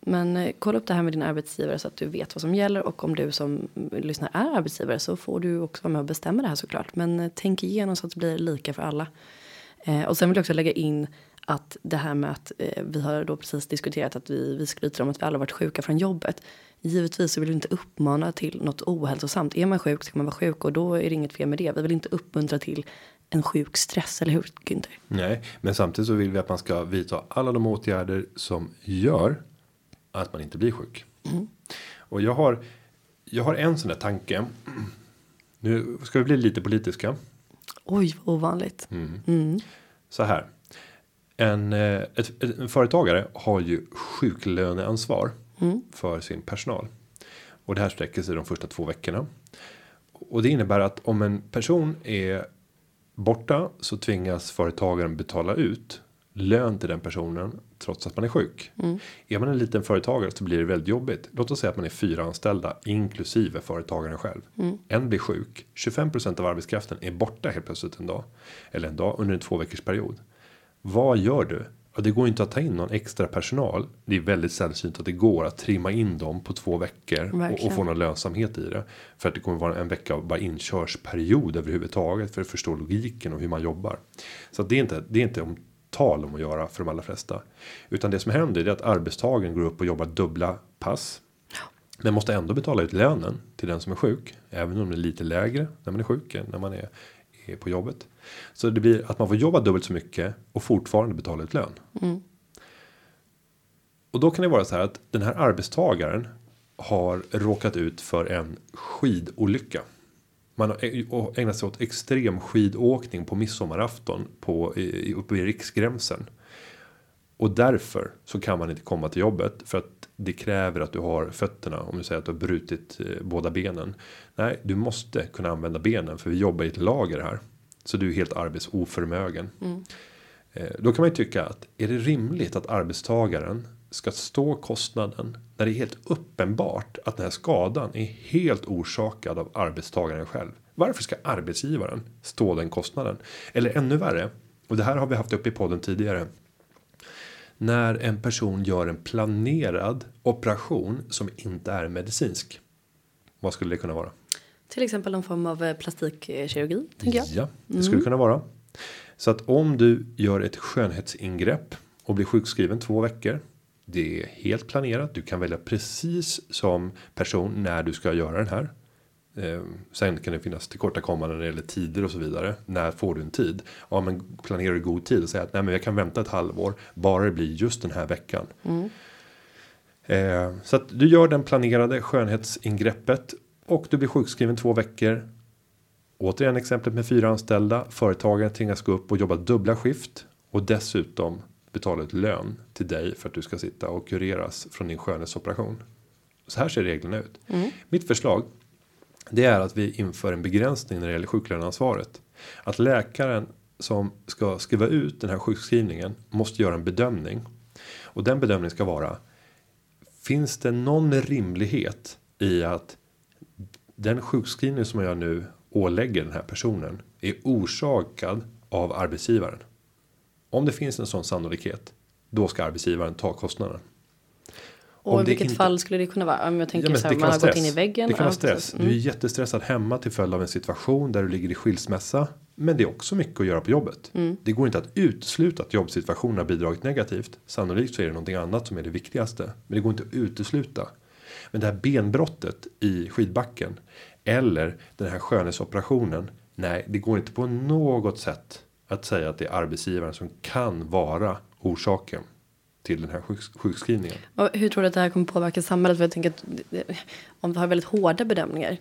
Men eh, kolla upp det här med din arbetsgivare så att du vet vad som gäller. Och om du som lyssnar är arbetsgivare så får du också vara med och bestämma det här såklart. Men eh, tänk igenom så att det blir lika för alla. Eh, och sen vill jag också lägga in att det här med att eh, vi har då precis diskuterat att vi, vi skryter om att vi alla varit sjuka från jobbet. Givetvis så vill vi inte uppmana till något ohälsosamt. Är man sjuk ska man vara sjuk och då är det inget fel med det. Vi vill inte uppmuntra till en sjuk stress, eller hur Günther? Nej, men samtidigt så vill vi att man ska vidta alla de åtgärder som gör att man inte blir sjuk. Och jag har, jag har en sån där tanke. Nu ska vi bli lite politiska. Oj, vad ovanligt. Så här. En, eh, ett, ett, en företagare har ju sjuklöneansvar för sin personal. Och det här sträcker sig de första två veckorna. Och det innebär att om en person är borta så tvingas företagaren betala ut lön till den personen trots att man är sjuk. Är man en liten företagare så blir det väldigt jobbigt. Låt oss säga att man är fyra anställda inklusive företagaren själv. En blir sjuk. 25% av arbetskraften är borta helt plötsligt en dag eller en dag under en två veckors period. Vad gör du? Ja, det går inte att ta in någon extra personal. Det är väldigt sällsynt att det går att trimma in dem på två veckor och, och få någon lönsamhet i det. För att det kommer vara en vecka av bara inkörsperiod överhuvudtaget för att förstå logiken och hur man jobbar. Så att det är inte, det är inte om tal om att göra för de allra flesta. Utan det som händer är att arbetstagaren går upp och jobbar dubbla pass. Men måste ändå betala ut lönen till den som är sjuk. Även om det är lite lägre när man är sjuk än när man är, är på jobbet. Så det blir att man får jobba dubbelt så mycket och fortfarande betala ut lön. Och då kan det vara så här att den här arbetstagaren har råkat ut för en skidolycka. Man har ägnat sig åt extrem skidåkning på midsommarafton på, i, uppe vid riksgränsen. Och därför så kan man inte komma till jobbet för att det kräver att du har fötterna om du säger att du har brutit eh, båda benen. Nej, du måste kunna använda benen för vi jobbar i ett lager här. Så du är helt arbetsoförmögen. Eh, Då kan man ju tycka att är det rimligt att arbetstagaren ska stå kostnaden när det är helt uppenbart att den här skadan är helt orsakad av arbetstagaren själv. Varför ska arbetsgivaren stå den kostnaden? Eller ännu värre, och det här har vi haft uppe i podden tidigare. När en person gör en planerad operation som inte är medicinsk. Vad skulle det kunna vara? Till exempel någon form av eh, plastikkirurgi, tänker jag. Ja, det skulle kunna vara. Så att om du gör ett skönhetsingrepp och blir sjukskriven två veckor. Det är helt planerat. Du kan välja precis som person när du ska göra den här. Eh, sen kan det finnas tillkortakommanden när det gäller tider och så vidare. När får du en tid? Ja, men planerar du god tid och säger att nej, men jag kan vänta ett halvår. Bara det blir just den här veckan. Eh, så att du gör den planerade skönhetsingreppet och du blir sjukskriven två veckor. Återigen exemplet med fyra anställda. Företagaren tvingas gå upp och jobba dubbla skift och dessutom betala ut lön till dig för att du ska sitta och kureras från din skönhetsoperation. Så här ser reglerna ut. Mitt förslag det är att vi inför en begränsning när det gäller sjuklöneansvaret. Att läkaren som ska skriva ut den här sjukskrivningen måste göra en bedömning. Och den bedömningen ska vara. Finns det någon rimlighet i att den sjukskrivning som jag nu ålägger den här personen är orsakad av arbetsgivaren. Om det finns en sån sannolikhet, då ska arbetsgivaren ta kostnaden. Och Om i vilket inte- fall skulle det kunna vara? Om jag tänker Ja, så här, man har vara gått in i stress. väggen. Det kan vara stress. precis. Du är jättestressad hemma till följd av en situation där du ligger i skilsmässa. Men det är också mycket att göra på jobbet. Det går inte att utesluta att jobbsituationen har bidragit negativt. Sannolikt så är det någonting annat som är det viktigaste. Men det går inte att utesluta. Men det här benbrottet i skidbacken. Eller den här skönhetsoperationen. Nej, det går inte på något sätt att säga att det är arbetsgivaren som kan vara orsaken till den här sjuks- sjukskrivningen. Och hur tror du att det här kommer påverka samhället? För jag tänker att om vi har väldigt hårda bedömningar.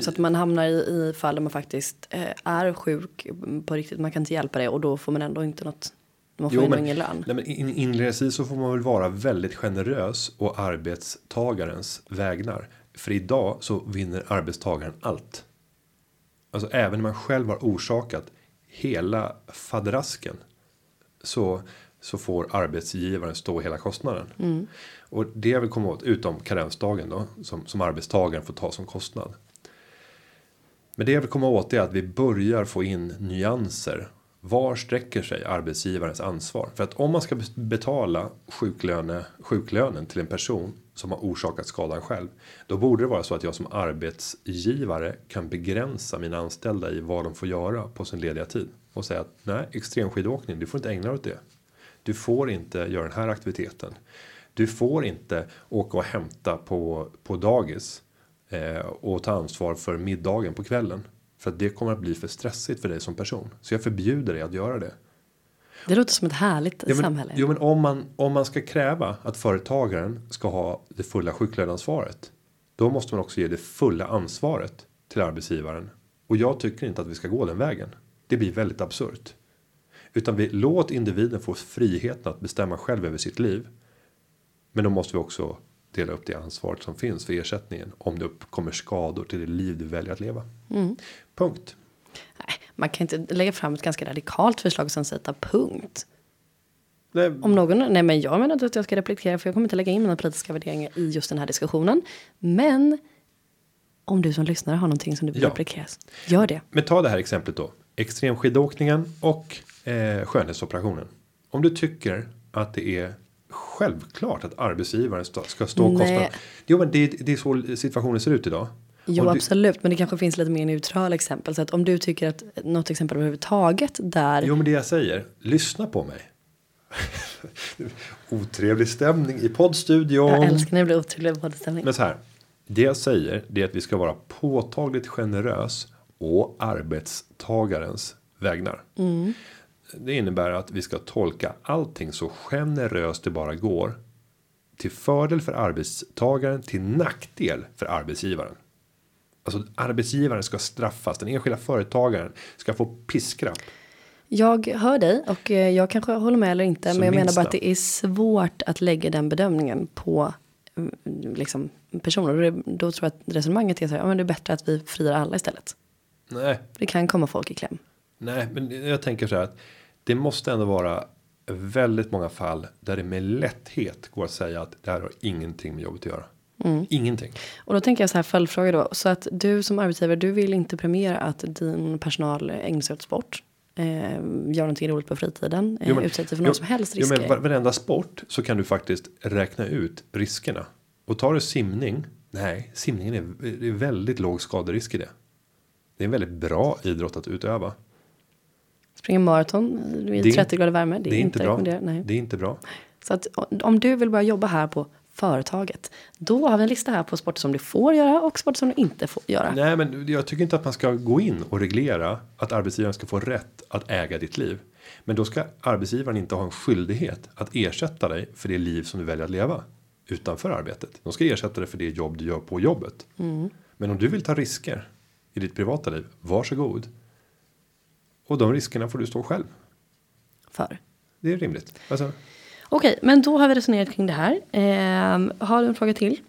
Så att man hamnar i, i fall där man faktiskt eh, är sjuk på riktigt. Man kan inte hjälpa det och då får man ändå inte något. Man får Jo, men- ingen lön. Nej, men in, inledningsvis så får man väl vara väldigt generös och arbetstagarens vägnar. För idag så vinner arbetstagaren allt. Alltså även när man själv har orsakat hela faderasken. Så, så får arbetsgivaren stå hela kostnaden. Och det jag vill komma åt, utom karensdagen då, som, som arbetstagaren får ta som kostnad. Men det jag vill komma åt är att vi börjar få in nyanser. Var sträcker sig arbetsgivarens ansvar? För att om man ska betala sjuklöne, sjuklönen till en person som har orsakat skadan själv. Då borde det vara så att jag som arbetsgivare kan begränsa mina anställda i vad de får göra på sin lediga tid. Och säga att nej, extremskidåkning, du får inte ägna dig åt det. Du får inte göra den här aktiviteten. Du får inte åka och hämta på, på dagis eh, och ta ansvar för middagen på kvällen. För att det kommer att bli för stressigt för dig som person. Så jag förbjuder dig att göra det. Det låter som ett härligt Ja, men, samhälle. Jo men om man, om man ska kräva att företagaren ska ha det fulla sjuklöneansvaret. Då måste man också ge det fulla ansvaret till arbetsgivaren. Och jag tycker inte att vi ska gå den vägen. Det blir väldigt absurt. Utan vi låt individen få friheten att bestämma själv över sitt liv. Men då måste vi också dela upp det ansvaret som finns för ersättningen. Om det uppkommer skador till det liv du väljer att leva. Punkt. Nej, man kan inte lägga fram ett ganska radikalt förslag som sätter punkt. Nej, Om någon, nej men jag menar inte att jag ska replikera för jag kommer inte lägga in mina politiska värderingar i just den här diskussionen. Men om du som lyssnar har någonting som du vill Ja. replikera, gör det. Men ta det här exemplet då. Extremskidåkningen och eh, skönhetsoperationen. Om du tycker att det är självklart att arbetsgivaren ska stå kostnaden. Jo men det, det är så situationen ser ut idag. Jo du- absolut, men det kanske finns lite mer neutrala exempel. Så att om du tycker att något exempel överhuvudtaget där. Jo men det jag säger, lyssna på mig. <laughs> Otrevlig stämning i poddstudion. jag älskar när det blir otrevlig poddstämning. Men så här. Det jag säger det är att vi ska vara påtagligt generös och arbetstagarens vägnar. Det innebär att vi ska tolka allting så generöst det bara går. Till fördel för arbetstagaren, till nackdel för arbetsgivaren. Alltså arbetsgivaren ska straffas, den enskilda företagaren ska få piskrapp. Jag hör dig och eh, jag kanske håller med eller inte. Så men jag menar bara att det är svårt att lägga den bedömningen på mm, liksom, personer. Då tror jag att resonemanget är så här, ja men det är bättre att vi friar alla istället. Nej, Det kan komma folk i kläm. Nej, men jag tänker så här att det måste ändå vara väldigt många fall där det med lätthet går att säga att det här har ingenting med jobbet att göra. Ingenting. Och då tänker jag så här följdfråga då. Så att du som arbetsgivare, du vill inte premiera att din personal ägnar sig åt sport. Eh, gör någonting roligt på fritiden. Eh, Jo, men- utsätter för någon jo, som helst Jo, risker. men var- varenda sport så kan du faktiskt räkna ut riskerna. Och tar du simning. Nej, simningen är, är väldigt låg skaderisk i det. Det är en väldigt bra idrott att utöva. Springer maraton i Det är- 30 grader värme. Det är, Det är inte bra. Det är inte bra. Så att om du vill börja jobba här på företaget. Då har vi en lista här på sporter som du får göra och sporter som du inte får göra. Nej, men jag tycker inte att man ska gå in och reglera att arbetsgivaren ska få rätt att äga ditt liv. Men då ska arbetsgivaren inte ha en skyldighet att ersätta dig för det liv som du väljer att leva utanför arbetet. De ska ersätta dig för det jobb du gör på jobbet. Men om du vill ta risker i ditt privata liv, varsågod. Och de riskerna får du stå själv. För. Det är rimligt. Alltså, Okej, men då har vi resonerat kring det här. Ehm, har du en fråga till?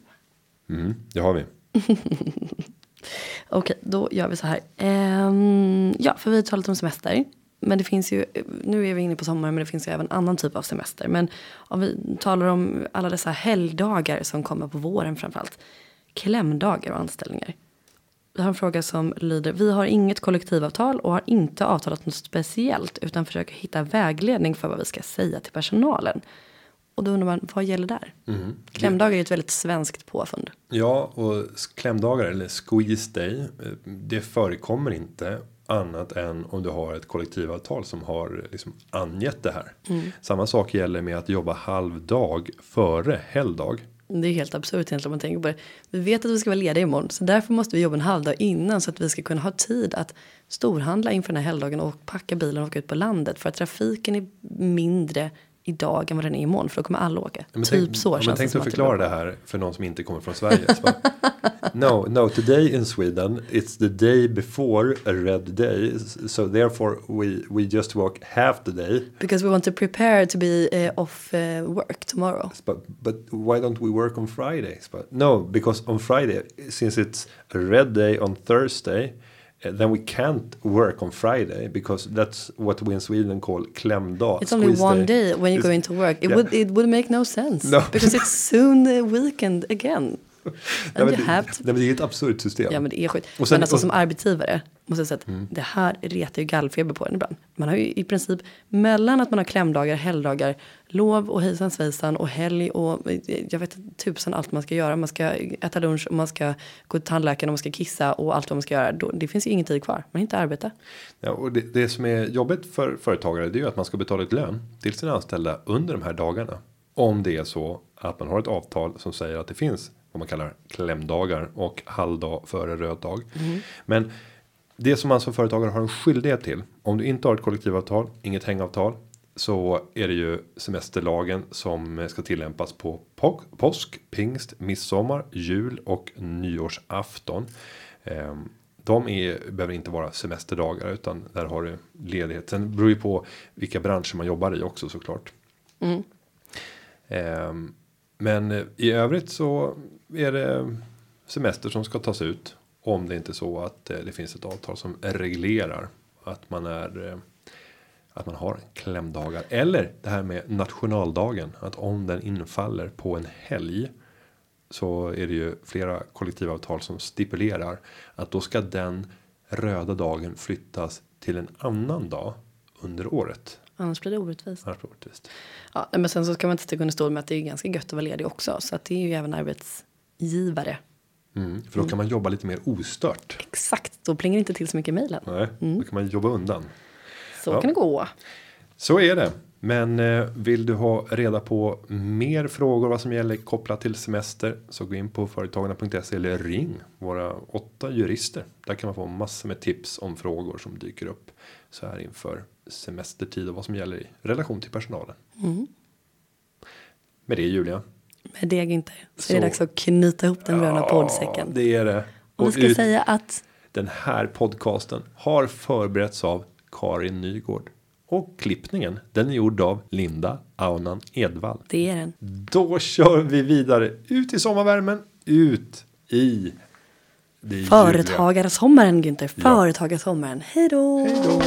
mm, det har vi. <laughs> Okej, då gör vi så här. Ehm, ja, för vi har talat om semester. Men det finns ju, nu är vi inne på sommaren men det finns ju även annan typ av semester. Men om vi talar om alla dessa helgdagar som kommer på våren framförallt. Klämdagar och anställningar. Vi har en fråga som lyder. Vi har inget kollektivavtal och har inte avtalat något speciellt. Utan försöker hitta vägledning för vad vi ska säga till personalen. Och då undrar man, vad gäller där? Klämdagar är ju ett väldigt svenskt påfund. Ja, och klämdagar eller squeeze day. eh, Det förekommer inte annat än om du har ett kollektivavtal som har liksom angett det här. Samma sak gäller med att jobba halvdag före helgdag. Det är helt absurt egentligen om man tänker på det. Vi vet att vi ska vara lediga imorgon så därför måste vi jobba en halvdag innan så att vi ska kunna ha tid att storhandla inför den här helgdagen och packa bilen och åka ut på landet för att trafiken är mindre idag än vad den är imorgon för då kommer alla åka. Men typ tänk, så ja, känns det tänk som dig att förklara det här för någon som inte kommer från Sverige. Bara, <laughs> no, no, today in Sweden it's the day before a red day. So therefore we, we just work half the day. Because we want to prepare to be eh, off eh, work tomorrow. But, but why don't we work on Fridays? But no, because on Friday, since it's a red day on Thursday, uh, Eh, then we can't work on Friday because that's what we in Sweden call klämdag. It's only one day when you It's- go into work. It Yeah. would it would make no sense. No. Because it's <laughs> soon the weekend again. Nej, men det, nej, men det är ett absurt system. Ja men det är skit. Och sen- men alltså och- som arbetsgivare måste jag säga att det här retar ju gallfeber på en ibland. Man har ju i princip mellan att man har klämdagar, helgdagar, lov och hejsan svejsan och helg och eh, jag vet tusan allt man ska göra. Man ska äta lunch och man ska gå till tandläkaren och man ska kissa och allt vad man ska göra. Då, det finns ju ingen tid kvar. Man inte arbeta. Ja, och det, det som är jobbigt för företagare det är ju att man ska betala ett lön till sina anställda under de här dagarna. Om det är så att man har ett avtal som säger att det finns vad man kallar klämdagar och halvdag före röd dag. Men det som man som företagare har en skyldighet till. Om du inte har ett kollektivavtal, inget hängavtal. Så är det ju semesterlagen som ska tillämpas på påsk, pingst, midsommar, jul och nyårsafton. Ehm, de är, behöver inte vara semesterdagar utan där har du ledighet. Sen beror ju på vilka branscher man jobbar i också såklart. Ehm, men i övrigt så är det semester som ska tas ut. Om det inte är så att eh, det finns ett avtal som reglerar att man är eh, Att man har klämdagar eller det här med nationaldagen att om den infaller på en helg så är det ju flera kollektivavtal som stipulerar att då ska den röda dagen flyttas till en annan dag under året. Annars blir det orättvist. Annars blir det orättvist. Ja, men sen så ska man inte sticka under stol med att det är ganska gött att vara ledig också. Så att det är ju även arbetsgivare. Mm, för då kan man jobba lite mer ostört. Exakt, då plingar det inte till så mycket i mejlen. Nej, då kan man jobba undan. Så Ja. kan det gå. Så är det. Men eh, vill du ha reda på mer frågor vad som gäller kopplat till semester så gå in på företagarna.se eller ring våra åtta jurister. Där kan man få massor med tips om frågor som dyker upp så här inför semestertid och vad som gäller i relation till personalen. Med det Julia. Med det inte. Så, Så- är det dags att knyta ihop den bruna Ja, poddsäcken. det är det. Och vi ska ut- säga att Den här podcasten har förberetts av Karin Nygård. Och klippningen den är gjord av Linda Aunan Edvall. det är den. Då kör vi vidare ut i sommarvärmen, ut i. Företagarsommaren Günther. Företagarsommaren. Hej då. Hej då.